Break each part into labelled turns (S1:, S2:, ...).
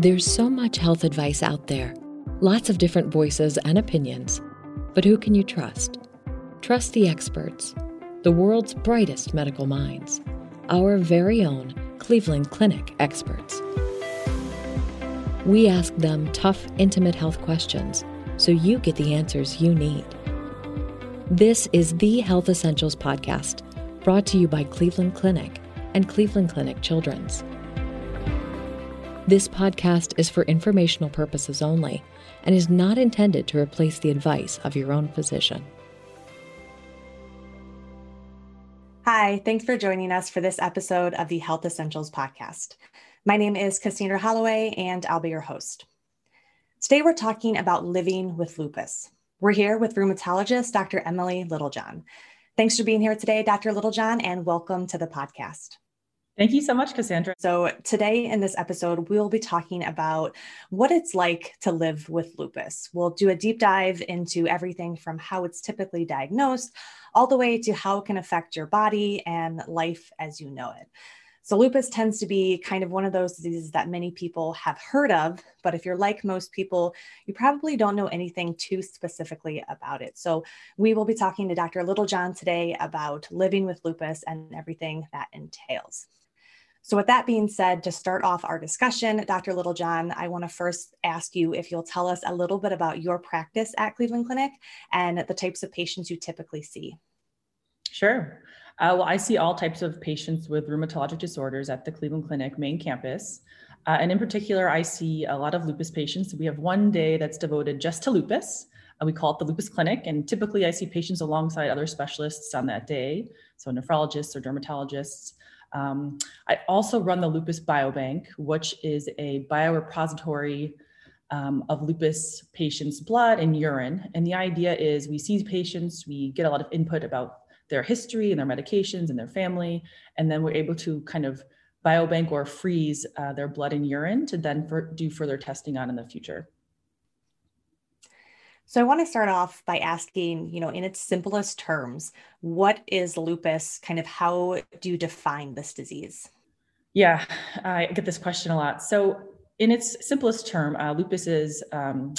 S1: There's so much health advice out there, lots of different voices and opinions. But who can you trust? Trust the experts, the world's brightest medical minds, our very own Cleveland Clinic experts. We ask them tough, intimate health questions so you get the answers you need. This is the Health Essentials Podcast, brought to you by Cleveland Clinic and Cleveland Clinic Children's. This podcast is for informational purposes only and is not intended to replace the advice of your own physician.
S2: Hi, thanks for joining us for this episode of the Health Essentials Podcast. My name is Cassandra Holloway, and I'll be your host. Today, we're talking about living with lupus. We're here with rheumatologist Dr. Emily Littlejohn. Thanks for being here today, Dr. Littlejohn, and welcome to the podcast.
S3: Thank you so much, Cassandra.
S2: So, today in this episode, we'll be talking about what it's like to live with lupus. We'll do a deep dive into everything from how it's typically diagnosed all the way to how it can affect your body and life as you know it. So, lupus tends to be kind of one of those diseases that many people have heard of, but if you're like most people, you probably don't know anything too specifically about it. So, we will be talking to Dr. Littlejohn today about living with lupus and everything that entails. So, with that being said, to start off our discussion, Dr. Littlejohn, I want to first ask you if you'll tell us a little bit about your practice at Cleveland Clinic and the types of patients you typically see.
S3: Sure. Uh, well, I see all types of patients with rheumatologic disorders at the Cleveland Clinic main campus. Uh, and in particular, I see a lot of lupus patients. We have one day that's devoted just to lupus. Uh, we call it the lupus clinic. And typically, I see patients alongside other specialists on that day, so nephrologists or dermatologists. Um, I also run the Lupus Biobank, which is a biorepository um, of lupus patients' blood and urine. And the idea is we see patients, we get a lot of input about their history and their medications and their family, and then we're able to kind of biobank or freeze uh, their blood and urine to then for, do further testing on in the future.
S2: So I want to start off by asking, you know, in its simplest terms, what is lupus? Kind of how do you define this disease?
S3: Yeah, I get this question a lot. So in its simplest term, uh, lupus is um,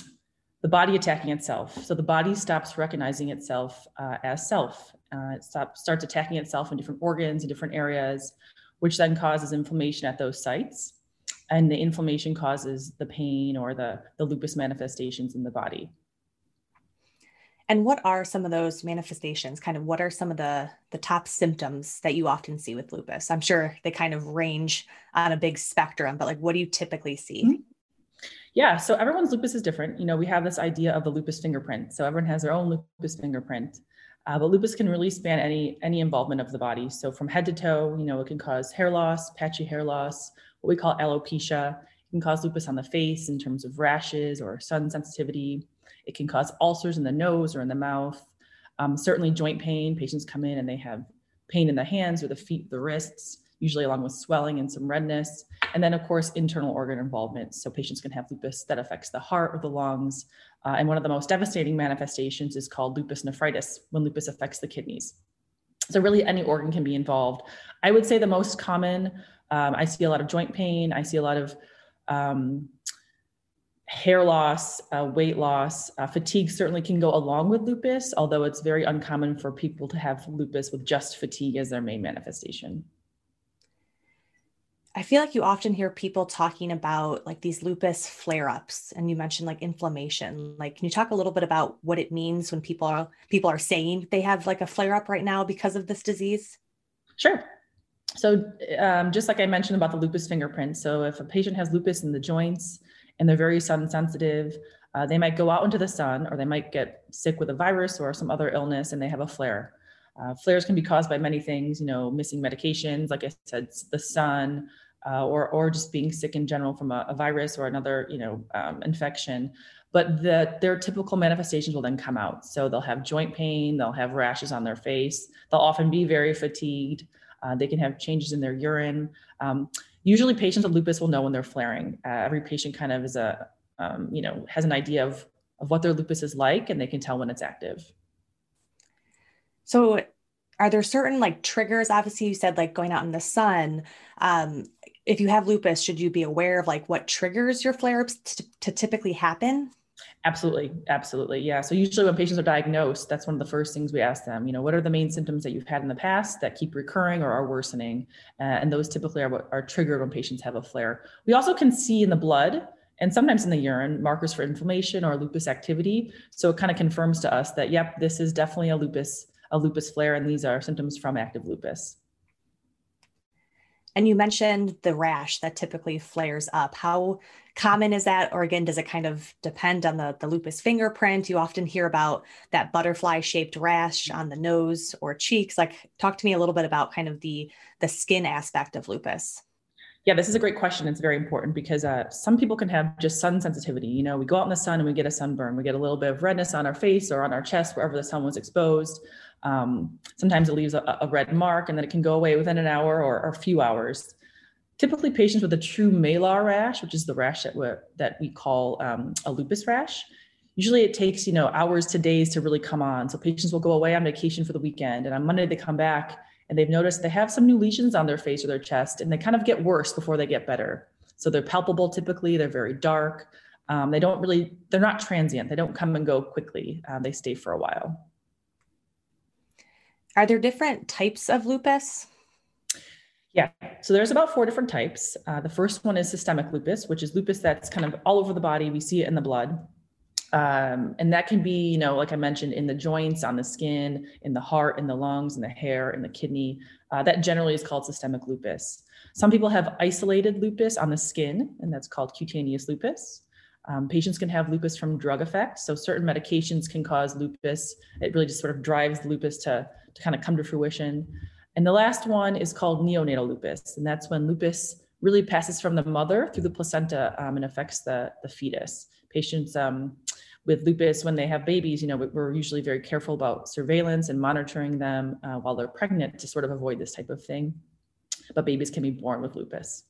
S3: the body attacking itself. So the body stops recognizing itself uh, as self. Uh, it stop, starts attacking itself in different organs and different areas, which then causes inflammation at those sites. And the inflammation causes the pain or the, the lupus manifestations in the body.
S2: And what are some of those manifestations? Kind of what are some of the the top symptoms that you often see with lupus? I'm sure they kind of range on a big spectrum, but like what do you typically see? Mm-hmm.
S3: Yeah, so everyone's lupus is different. You know, we have this idea of the lupus fingerprint. So everyone has their own lupus fingerprint. Uh, but lupus can really span any any involvement of the body. So from head to toe, you know, it can cause hair loss, patchy hair loss, what we call alopecia. It can cause lupus on the face in terms of rashes or sun sensitivity. It can cause ulcers in the nose or in the mouth. Um, certainly, joint pain. Patients come in and they have pain in the hands or the feet, the wrists, usually along with swelling and some redness. And then, of course, internal organ involvement. So, patients can have lupus that affects the heart or the lungs. Uh, and one of the most devastating manifestations is called lupus nephritis, when lupus affects the kidneys. So, really, any organ can be involved. I would say the most common, um, I see a lot of joint pain, I see a lot of um, hair loss, uh, weight loss, uh, fatigue certainly can go along with lupus, although it's very uncommon for people to have lupus with just fatigue as their main manifestation.
S2: I feel like you often hear people talking about like these lupus flare ups, and you mentioned like inflammation. Like, can you talk a little bit about what it means when people are people are saying they have like a flare up right now because of this disease?
S3: Sure. So, um, just like I mentioned about the lupus fingerprint, so if a patient has lupus in the joints, and they're very sun sensitive, uh, they might go out into the sun or they might get sick with a virus or some other illness and they have a flare. Uh, flares can be caused by many things, you know, missing medications, like I said, the sun, uh, or or just being sick in general from a, a virus or another, you know, um, infection. But the, their typical manifestations will then come out. So they'll have joint pain, they'll have rashes on their face, they'll often be very fatigued. Uh, they can have changes in their urine. Um, usually patients with lupus will know when they're flaring. Uh, every patient kind of is a, um, you know, has an idea of, of what their lupus is like and they can tell when it's active.
S2: So are there certain like triggers? Obviously you said like going out in the sun. Um, if you have lupus, should you be aware of like what triggers your flare ups to typically happen?
S3: Absolutely. Absolutely. Yeah. So usually when patients are diagnosed, that's one of the first things we ask them, you know, what are the main symptoms that you've had in the past that keep recurring or are worsening? Uh, and those typically are what are triggered when patients have a flare. We also can see in the blood and sometimes in the urine markers for inflammation or lupus activity. So it kind of confirms to us that, yep, this is definitely a lupus, a lupus flare, and these are symptoms from active lupus.
S2: And you mentioned the rash that typically flares up. How common is that? Or again, does it kind of depend on the, the lupus fingerprint? You often hear about that butterfly shaped rash on the nose or cheeks. Like talk to me a little bit about kind of the the skin aspect of lupus.
S3: Yeah, this is a great question. It's very important because uh, some people can have just sun sensitivity. You know, we go out in the sun and we get a sunburn. We get a little bit of redness on our face or on our chest, wherever the sun was exposed. Um, sometimes it leaves a, a, red mark and then it can go away within an hour or, or, a few hours. Typically, patients with a true malar rash, which is the rash that, we that we call um, a lupus rash, usually it takes you know hours to days to really come on. So patients will go away on vacation for the weekend, and on Monday they come back and they've noticed they have some new lesions on their face or their chest, and they kind of get worse before they get better. So they're palpable typically, they're very dark. Um, they don't really, they're not transient, they don't come and go quickly, uh, they stay for a while.
S2: Are there different types of lupus?
S3: Yeah, so there's about four different types. Uh, the first one is systemic lupus, which is lupus that's kind of all over the body. We see it in the blood. Um, and that can be, you know, like I mentioned, in the joints, on the skin, in the heart, in the lungs, in the hair, in the kidney. Uh, that generally is called systemic lupus. Some people have isolated lupus on the skin, and that's called cutaneous lupus. Um, patients can have lupus from drug effects. So certain medications can cause lupus. It really just sort of drives lupus to, to kind of come to fruition. And the last one is called neonatal lupus, and that's when lupus really passes from the mother through the placenta um, and affects the, the fetus. Patients um, with lupus when they have babies, you know, we're usually very careful about surveillance and monitoring them uh, while they're pregnant to sort of avoid this type of thing. But babies can be born with lupus.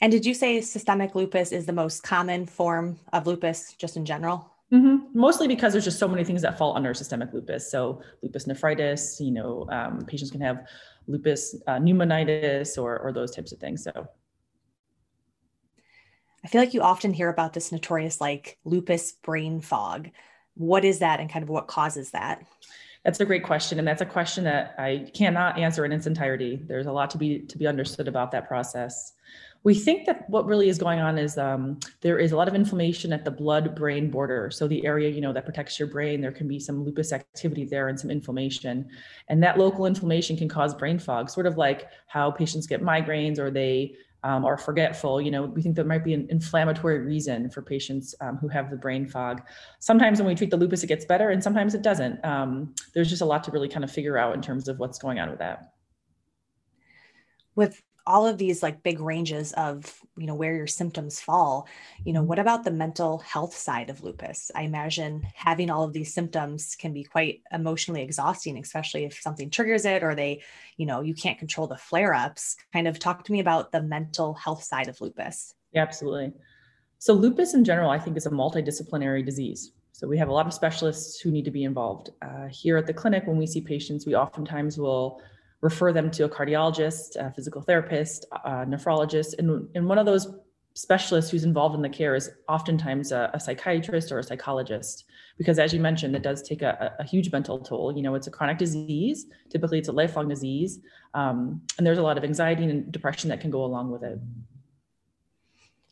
S2: And did you say systemic lupus is the most common form of lupus just in general?
S3: Mm-hmm. Mostly because there's just so many things that fall under systemic lupus. So lupus nephritis, you know, um, patients can have lupus uh, pneumonitis or, or those types of things. So
S2: I feel like you often hear about this notorious like lupus brain fog. What is that and kind of what causes that?
S3: That's a great question, and that's a question that I cannot answer in its entirety. There's a lot to be to be understood about that process. We think that what really is going on is um, there is a lot of inflammation at the blood-brain border. So the area you know that protects your brain, there can be some lupus activity there and some inflammation, and that local inflammation can cause brain fog. Sort of like how patients get migraines or they um, or forgetful, you know, we think there might be an inflammatory reason for patients um, who have the brain fog. Sometimes when we treat the lupus, it gets better, and sometimes it doesn't. Um, there's just a lot to really kind of figure out in terms of what's going on with that.
S2: With all of these like big ranges of you know where your symptoms fall you know what about the mental health side of lupus? I imagine having all of these symptoms can be quite emotionally exhausting especially if something triggers it or they you know you can't control the flare ups kind of talk to me about the mental health side of lupus.
S3: Yeah absolutely. So lupus in general i think is a multidisciplinary disease. So we have a lot of specialists who need to be involved. Uh, here at the clinic when we see patients we oftentimes will refer them to a cardiologist, a physical therapist, a nephrologist, and, and one of those specialists who's involved in the care is oftentimes a, a psychiatrist or a psychologist. Because as you mentioned it does take a, a, huge mental toll. You know it's a chronic disease. Typically it's a lifelong disease. Um, and there's a lot of anxiety and depression that can go along with it.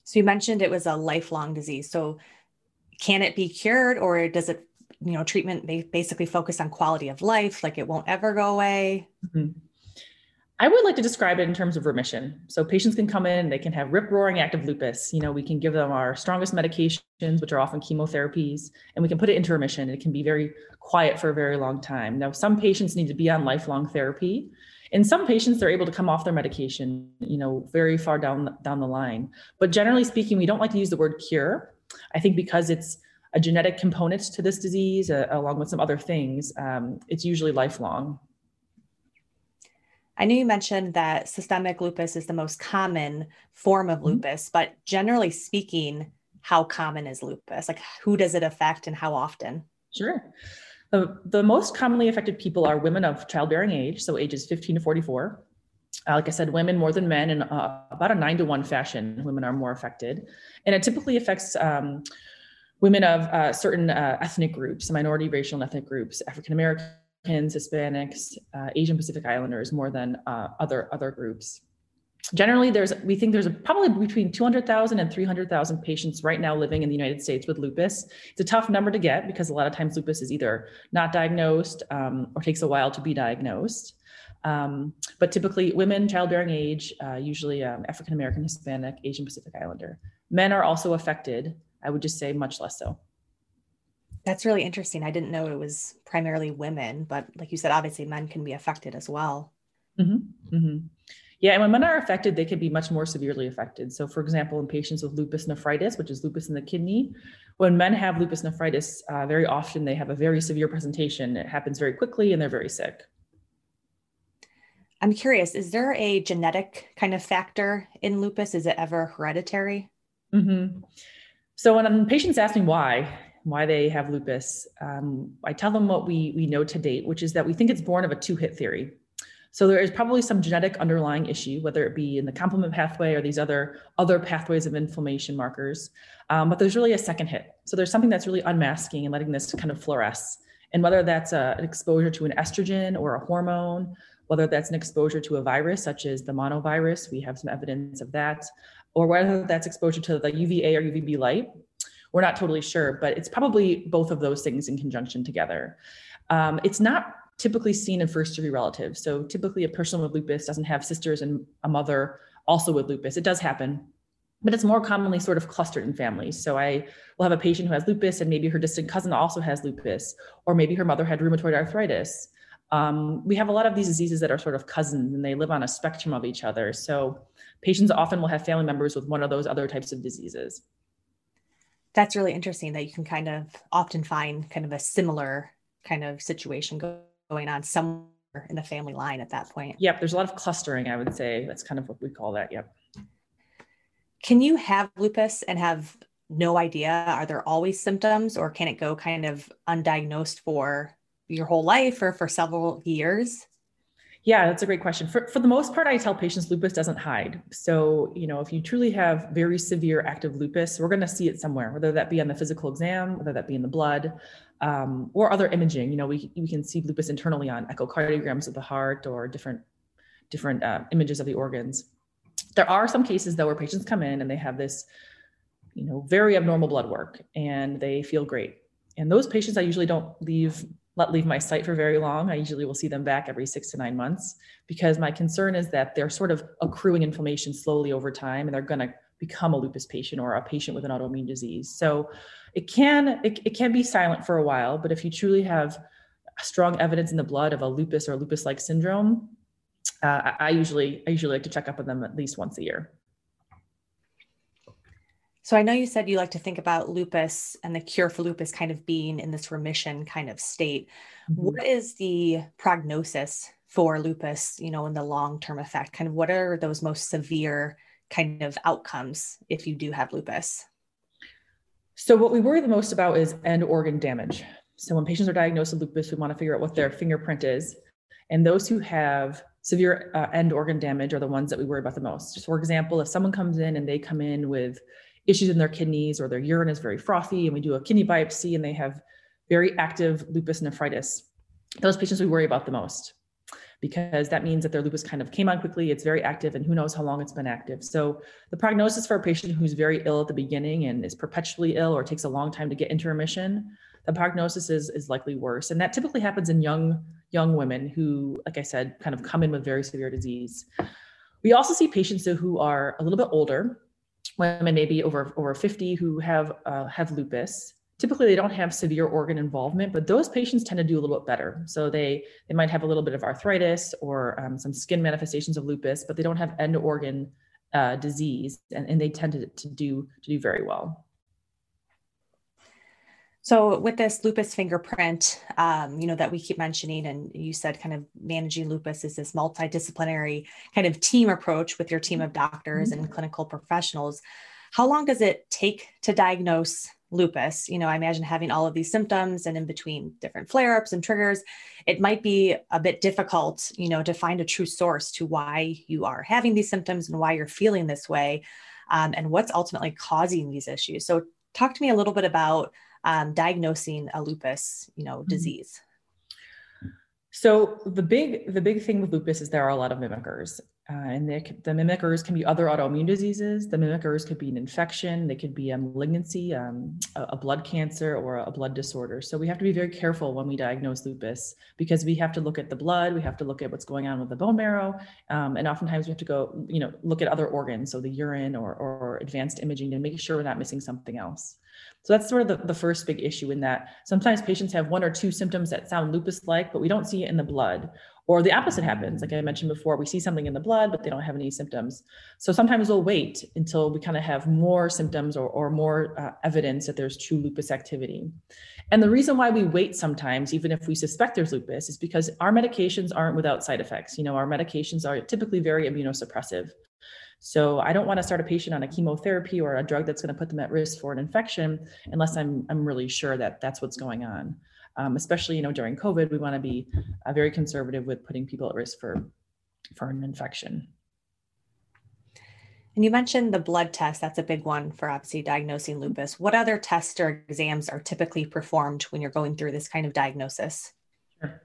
S2: So you mentioned it was a lifelong disease. So can it be cured or does it you know treatment they basically focus on quality of life like it won't ever go away mm-hmm.
S3: I would like to describe it in terms of remission. So patients can come in, they can have rip roaring active lupus. You know, we can give them our strongest medications, which are often chemotherapies, and we can put it into remission. It can be very quiet for a very long time. Now, some patients need to be on lifelong therapy. In some patients, they're able to come off their medication, you know, very far down down the line. But generally speaking, we don't like to use the word cure. I think because it's a genetic component to this disease, uh, along with some other things, um, it's usually lifelong.
S2: I know you mentioned that systemic lupus is the most common form of mm-hmm. lupus, but generally speaking, how common is lupus? Like, who does it affect and how often?
S3: Sure. The, the most commonly affected people are women of childbearing age, so ages 15 to 44. Uh, like I said, women more than men, in uh, about a nine to one fashion, women are more affected. And it typically affects um, women of uh, certain uh, ethnic groups, minority racial and ethnic groups, African Americans, Hispanics, uh, Asian Pacific Islanders, more than uh, other other groups. Generally, there's we think there's probably between 200,000 and 300,000 patients right now living in the United States with lupus. It's a tough number to get because a lot of times lupus is either not diagnosed um, or takes a while to be diagnosed. Um, but typically, women, childbearing age, uh, usually um, African American, Hispanic, Asian Pacific Islander. Men are also affected. I would just say much less so.
S2: That's really interesting. I didn't know it was primarily women, but like you said, obviously men can be affected as well.
S3: Mm-hmm. Mm-hmm. Yeah, and when men are affected, they can be much more severely affected. So, for example, in patients with lupus nephritis, which is lupus in the kidney, when men have lupus nephritis, uh, very often they have a very severe presentation. It happens very quickly and they're very sick.
S2: I'm curious, is there a genetic kind of factor in lupus? Is it ever hereditary?
S3: Mm-hmm. So when patients ask me why, why they have lupus, um, I tell them what we we know to date, which is that we think it's born of a two-hit theory. So there is probably some genetic underlying issue, whether it be in the complement pathway or these other other pathways of inflammation markers. Um, but there's really a second hit. So there's something that's really unmasking and letting this kind of fluoresce. And whether that's a, an exposure to an estrogen or a hormone, whether that's an exposure to a virus such as the monovirus, we have some evidence of that, or whether that's exposure to the UVA or UVB light. We're not totally sure, but it's probably both of those things in conjunction together. Um, it's not typically seen in first degree relatives. So typically, a person with lupus doesn't have sisters and a mother also with lupus. It does happen, but it's more commonly sort of clustered in families. So I will have a patient who has lupus, and maybe her distant cousin also has lupus, or maybe her mother had rheumatoid arthritis. Um, we have a lot of these diseases that are sort of cousins and they live on a spectrum of each other. So patients often will have family members with one of those other types of diseases.
S2: That's really interesting that you can kind of often find kind of a similar kind of situation going on somewhere in the family line at that point.
S3: Yep, there's a lot of clustering, I would say. That's kind of what we call that. Yep.
S2: Can you have lupus and have no idea? Are there always symptoms or can it go kind of undiagnosed for your whole life or for several years?
S3: Yeah, that's a great question. For, for the most part, I tell patients lupus doesn't hide. So, you know, if you truly have very severe active lupus, we're going to see it somewhere, whether that be on the physical exam, whether that be in the blood, um, or other imaging. You know, we, we can see lupus internally on echocardiograms of the heart or different different uh, images of the organs. There are some cases though where patients come in and they have this, you know, very abnormal blood work and they feel great. And those patients I usually don't leave let leave my sight for very long. I usually will see them back every six to nine months because my concern is that they're sort of accruing inflammation slowly over time and they're going to become a lupus patient or a patient with an autoimmune disease. So it can it, it can be silent for a while, but if you truly have strong evidence in the blood of a lupus or lupus-like syndrome, uh, I usually I usually like to check up on them at least once a year.
S2: So I know you said you like to think about lupus and the cure for lupus kind of being in this remission kind of state. Mm-hmm. What is the prognosis for lupus, you know, in the long-term effect? Kind of what are those most severe kind of outcomes if you do have lupus?
S3: So what we worry the most about is end organ damage. So when patients are diagnosed with lupus, we want to figure out what their fingerprint is. And those who have severe uh, end organ damage are the ones that we worry about the most. So for example, if someone comes in and they come in with issues in their kidneys or their urine is very frothy and we do a kidney biopsy and they have very active lupus nephritis. Those patients we worry about the most because that means that their lupus kind of came on quickly. It's very active and who knows how long it's been active. So the prognosis for a patient who's very ill at the beginning and is perpetually ill or takes a long time to get into remission the prognosis is is likely worse. And that typically happens in young young women who like i said kind of come in with very severe disease. We also see patients who are a little bit older women maybe over over 50 who have uh, have lupus. Typically they don't have severe organ involvement but those patients tend to do a little bit better. So they they might have a little bit of arthritis or um, some skin manifestations of lupus but they don't have end organ uh, disease and, and they tend to, to do to do very well
S2: so with this lupus fingerprint, um, you know, that we keep mentioning, and you said kind of managing lupus is this multidisciplinary kind of team approach with your team of doctors mm-hmm. and clinical professionals. How long does it take to diagnose lupus, you know, I imagine having all of these symptoms and in between different flare ups and triggers, it might be a bit difficult, you know, to find a true source to why you are having these symptoms and why you're feeling this way um, and what's ultimately causing these issues. So, talk to me a little bit about um, diagnosing a lupus, you know, mm-hmm. disease.
S3: So the big the big thing with lupus is there are a lot of mimickers. Uh, and they, the mimickers can be other autoimmune diseases. The mimickers could be an infection, they could be a malignancy, um, a, a, blood cancer, or a blood disorder. So we have to be very careful when we diagnose lupus because we have to look at the blood, we have to look at what's going on with the bone marrow, um, and oftentimes we have to go, you know, look at other organs, so the urine or, or advanced imaging to make sure we're not missing something else. So that's sort of the, the first big issue in that sometimes patients have one or two symptoms that sound lupus like, but we don't see it in the blood. Or the opposite happens. Like I mentioned before, we see something in the blood, but they don't have any symptoms. So sometimes we'll wait until we kind of have more symptoms or, or more uh, evidence that there's true lupus activity. And the reason why we wait sometimes, even if we suspect there's lupus, is because our medications aren't without side effects. You know, our medications are typically very immunosuppressive. So I don't want to start a patient on a chemotherapy or a drug that's going to put them at risk for an infection unless I'm I'm really sure that that's what's going on. Um, especially you know during COVID, we want to be uh, very conservative with putting people at risk for for an infection.
S2: And you mentioned the blood test. That's a big one for obviously diagnosing lupus. What other tests or exams are typically performed when you're going through this kind of diagnosis?
S3: Sure.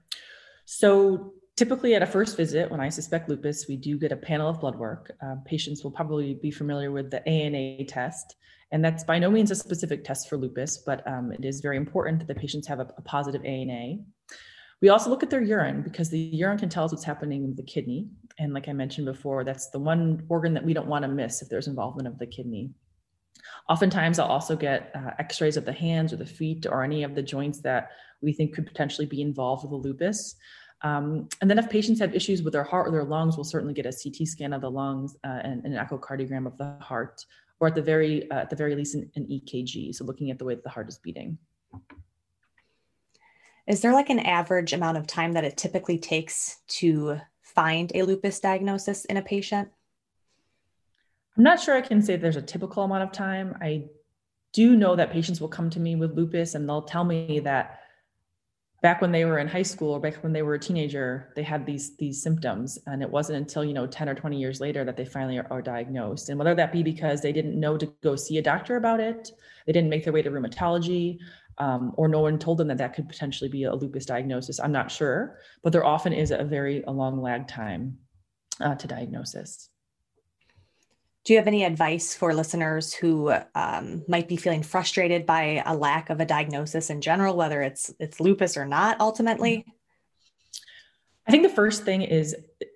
S3: So Typically, at a first visit, when I suspect lupus, we do get a panel of blood work. Uh, patients will probably be familiar with the ANA test, and that's by no means a specific test for lupus, but um, it is very important that the patients have a, a, positive ANA. We also look at their urine because the urine can tell us what's happening in the kidney. And like I mentioned before, that's the one organ that we don't want to miss if there's involvement of the kidney. Oftentimes, I'll also get uh, x rays of the hands or the feet or any of the joints that we think could potentially be involved with the lupus. Um, and then if patients have issues with their heart or their lungs, we'll certainly get a CT scan of the lungs uh, and, and, an echocardiogram of the heart, or at the very uh, at the very least an, an EKG. So looking at the way that the heart is beating.
S2: Is there like an average amount of time that it typically takes to find a lupus diagnosis in a patient?
S3: I'm not sure I can say there's a typical amount of time. I do know that patients will come to me with lupus and they'll tell me that back when they were in high school or back when they were a teenager they had these these symptoms. And it wasn't until you know 10 or 20 years later that they finally are, are, diagnosed. And whether that be because they didn't know to go see a doctor about it they didn't make their way to rheumatology um, or no one told them that that could potentially be a lupus diagnosis i'm not sure. But there often is a very a long lag time uh, to diagnosis
S2: do you have any advice for listeners who um, might be feeling frustrated by a lack of a diagnosis in general, whether it's it's lupus or not? Ultimately,
S3: I think the first thing is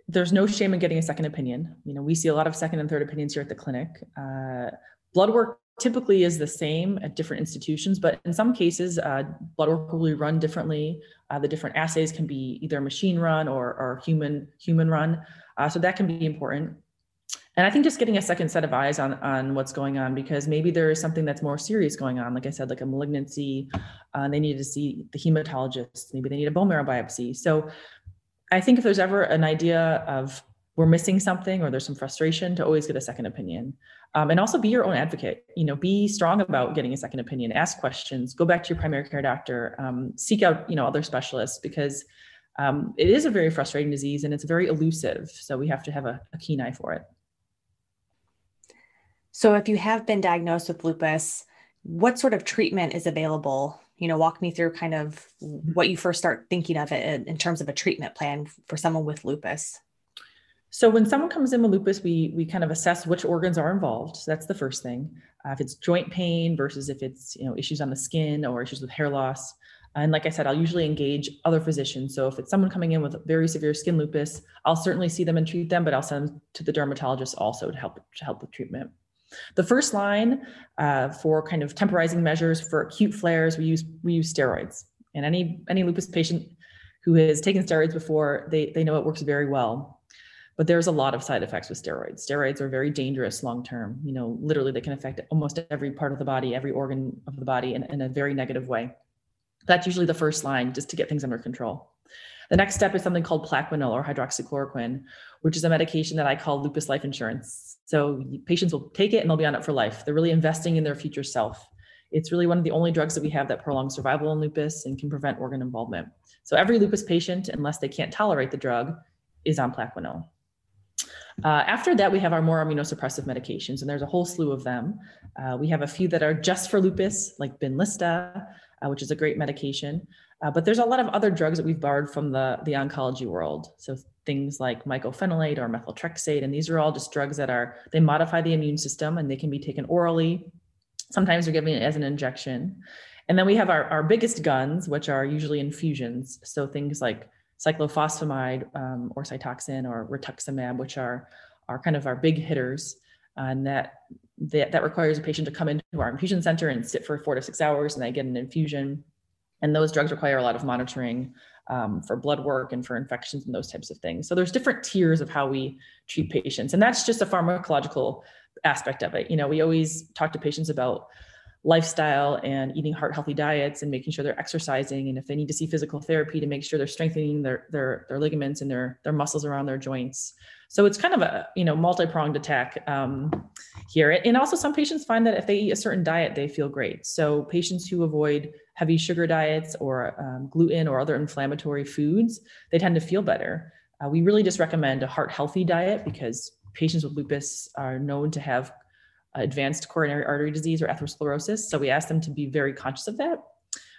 S3: there's no shame in getting a second opinion. You know, we see a lot of second and third opinions here at the clinic. Uh, blood work typically is the same at different institutions, but in some cases, uh, blood work will be run differently. Uh, the different assays can be either machine run or, or human human run, uh, so that can be important and i think just getting a second set of eyes on on what's going on because maybe there is something that's more serious going on. Like i said like a malignancy uh, they need to see the hematologist. Maybe they need a bone marrow biopsy. So i think if there's ever an idea of we're missing something or there's some frustration to always get a second opinion. Um, and also be your own advocate. You know be strong about getting a second opinion. Ask questions. Go back to your primary care doctor. Um, seek out you know other specialists because um, it is a very frustrating disease and it's very elusive. So we have to have a, a keen eye for it
S2: so, if you have been diagnosed with lupus, what sort of treatment is available? You know, walk me through kind of what you first start thinking of it in terms of a treatment plan for someone with lupus.
S3: So when someone comes in with lupus, we we kind of assess which organs are involved. So that's the first thing. Uh, if it's joint pain versus if it's you know issues on the skin or issues with hair loss. And like I said, I'll usually engage other physicians. So if it's someone coming in with very severe skin lupus, I'll certainly see them and treat them, but I'll send them to the dermatologist also to help to help with treatment. The first line uh, for kind of temporizing measures for acute flares, we use we use steroids. And any any lupus patient who has taken steroids before, they they know it works very well. But there's a lot of side effects with steroids. Steroids are very dangerous long term. You know, literally they can affect almost every part of the body, every organ of the body in, in a very negative way. That's usually the first line just to get things under control. The next step is something called Plaquenil or hydroxychloroquine, which is a medication that I call lupus life insurance. So patients will take it and they'll be on it for life. They're really investing in their future self. It's really one of the only drugs that we have that prolongs survival in lupus and can prevent organ involvement. So every lupus patient, unless they can't tolerate the drug, is on Plaquenil. Uh, after that, we have our more immunosuppressive medications, and there's a whole slew of them. Uh, we have a few that are just for lupus, like Benlysta, uh, which is a great medication. Uh, but there's a lot of other drugs that we've borrowed from the, the oncology world. So things like mycophenolate or methotrexate, and these are all just drugs that are, they modify the immune system and they can be taken orally. Sometimes they're given as an injection. And then we have our, our biggest guns, which are usually infusions. So things like cyclophosphamide um, or Cytoxan or rituximab, which are, are kind of our big hitters. and that, that, that requires a patient to come into our infusion center and sit for four to six hours and they get an infusion and those drugs require a lot of monitoring um, for blood work and for infections and those types of things. So there's different tiers of how we treat patients, and that's just a pharmacological aspect of it. You know, we always talk to patients about lifestyle and eating heart healthy diets and making sure they're exercising. And if they need to see physical therapy to make sure they're strengthening their their, their ligaments and their their muscles around their joints. So it's kind of a you know multi-pronged attack um, here. And also some patients find that if they eat a certain diet they feel great. So patients who avoid heavy sugar diets or um, gluten or other inflammatory foods they tend to feel better uh, we really just recommend a heart healthy diet because patients with lupus are known to have advanced coronary artery disease or atherosclerosis. So we ask them to be very conscious of that.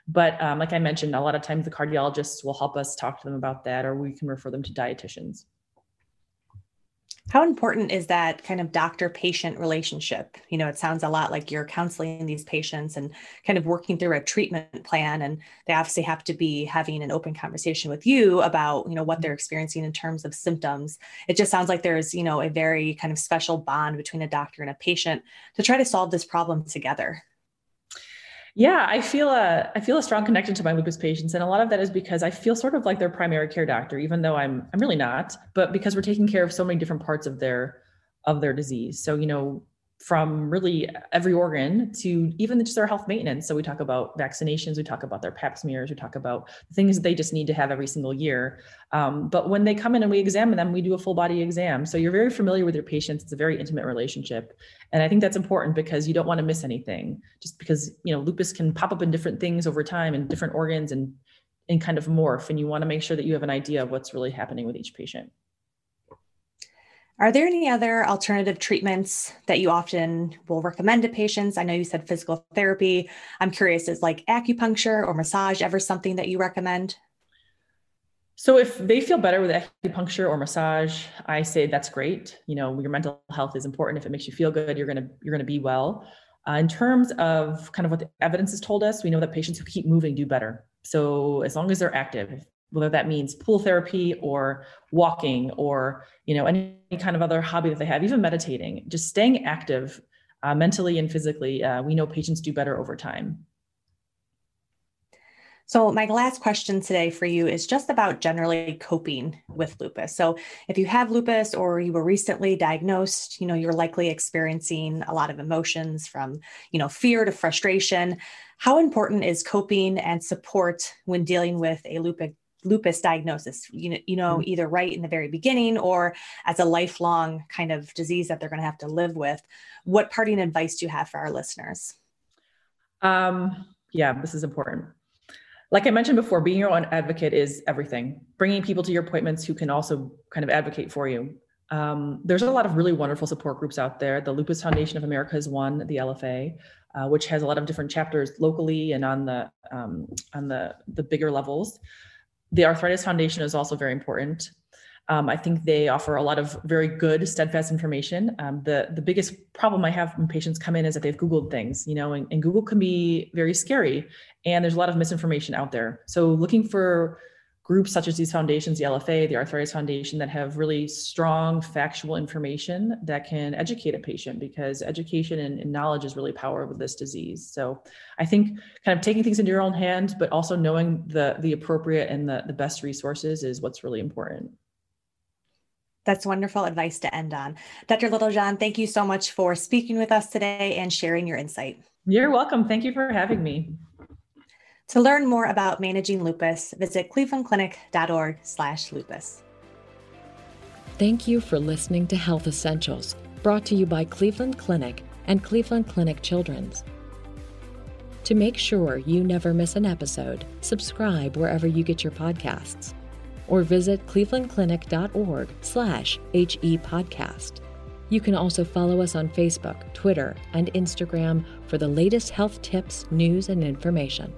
S3: But um, like I mentioned, a lot of times the cardiologists will help us talk to them about that, or we can refer them to dietitians.
S2: How important is that kind of doctor patient relationship? You know, it sounds a lot like you're counseling these patients and kind of working through a treatment plan. And they obviously have to be having an open conversation with you about, you know, what they're experiencing in terms of symptoms. It just sounds like there's, you know, a very kind of special bond between a doctor and a patient to try to solve this problem together.
S3: Yeah, I feel a I feel a strong connection to my lupus patients, and a lot of that is because I feel sort of like their primary care doctor, even though I'm I'm really not. But because we're taking care of so many different parts of their of their disease. So you know, from really every organ to even just their health maintenance. So we talk about vaccinations, we talk about their pap smears, we talk about things that they just need to have every single year. Um, but when they come in and we examine them, we do a full body exam. So you're very familiar with your patients. It's a very intimate relationship. And I think that's important because you don't want to miss anything just because, you know, lupus can pop up in different things over time and different organs and, and kind of morph. And you want to make sure that you have an idea of what's really happening with each patient.
S2: Are there any other alternative treatments that you often will recommend to patients? I know you said physical therapy. I'm curious, is like acupuncture or massage ever something that you recommend?
S3: So if they feel better with acupuncture or massage, I say that's great. You know, your mental health is important. If it makes you feel good, you're gonna you're gonna be well. Uh, in terms of kind of what the evidence has told us, we know that patients who keep moving do better. So as long as they're active, whether that means pool therapy or walking or you know any, any kind of other hobby that they have even meditating just staying active uh, mentally and physically uh, we know patients do better over time
S2: so, my last question today for you is just about generally coping with lupus. So, if you have lupus or you were recently diagnosed, you know, you're likely experiencing a lot of emotions from, you know, fear to frustration. How important is coping and support when dealing with a lupus lupus diagnosis you know, you know mm-hmm. either right in the very beginning or as a lifelong kind of disease that they're going to have to live with. What parting advice do you have for our listeners?
S3: Um, yeah this is important. Like i mentioned before being your own advocate is everything. Bringing people to your appointments who can also kind of advocate for you. Um, there's a lot of really wonderful support groups out there. The lupus foundation of america is one the lfa uh, which has a lot of different chapters locally and on the um, on the the bigger levels the Arthritis Foundation is also very important. Um, I think they offer a lot of very good, steadfast information. Um, the the biggest problem I have when patients come in is that they've Googled things, you know, and, and Google can be very scary, and there's a lot of misinformation out there. So looking for groups such as these foundations, the LFA, the Arthritis Foundation, that have really strong factual information that can educate a patient because education and, and, knowledge is really power with this disease. So I think kind of taking things into your own hands, but also knowing the the appropriate and the, the best resources is what's really important.
S2: That's wonderful advice to end on. Dr. Littlejohn, thank you so much for speaking with us today and sharing your insight.
S3: You're welcome. Thank you for having me.
S2: To learn more about managing lupus, visit clevelandclinic.org slash lupus.
S1: Thank you for listening to Health Essentials, brought to you by Cleveland Clinic and Cleveland Clinic Children's. To make sure you never miss an episode, subscribe wherever you get your podcasts or visit clevelandclinic.org slash hepodcast. You can also follow us on Facebook, Twitter, and Instagram for the latest health tips, news, and information.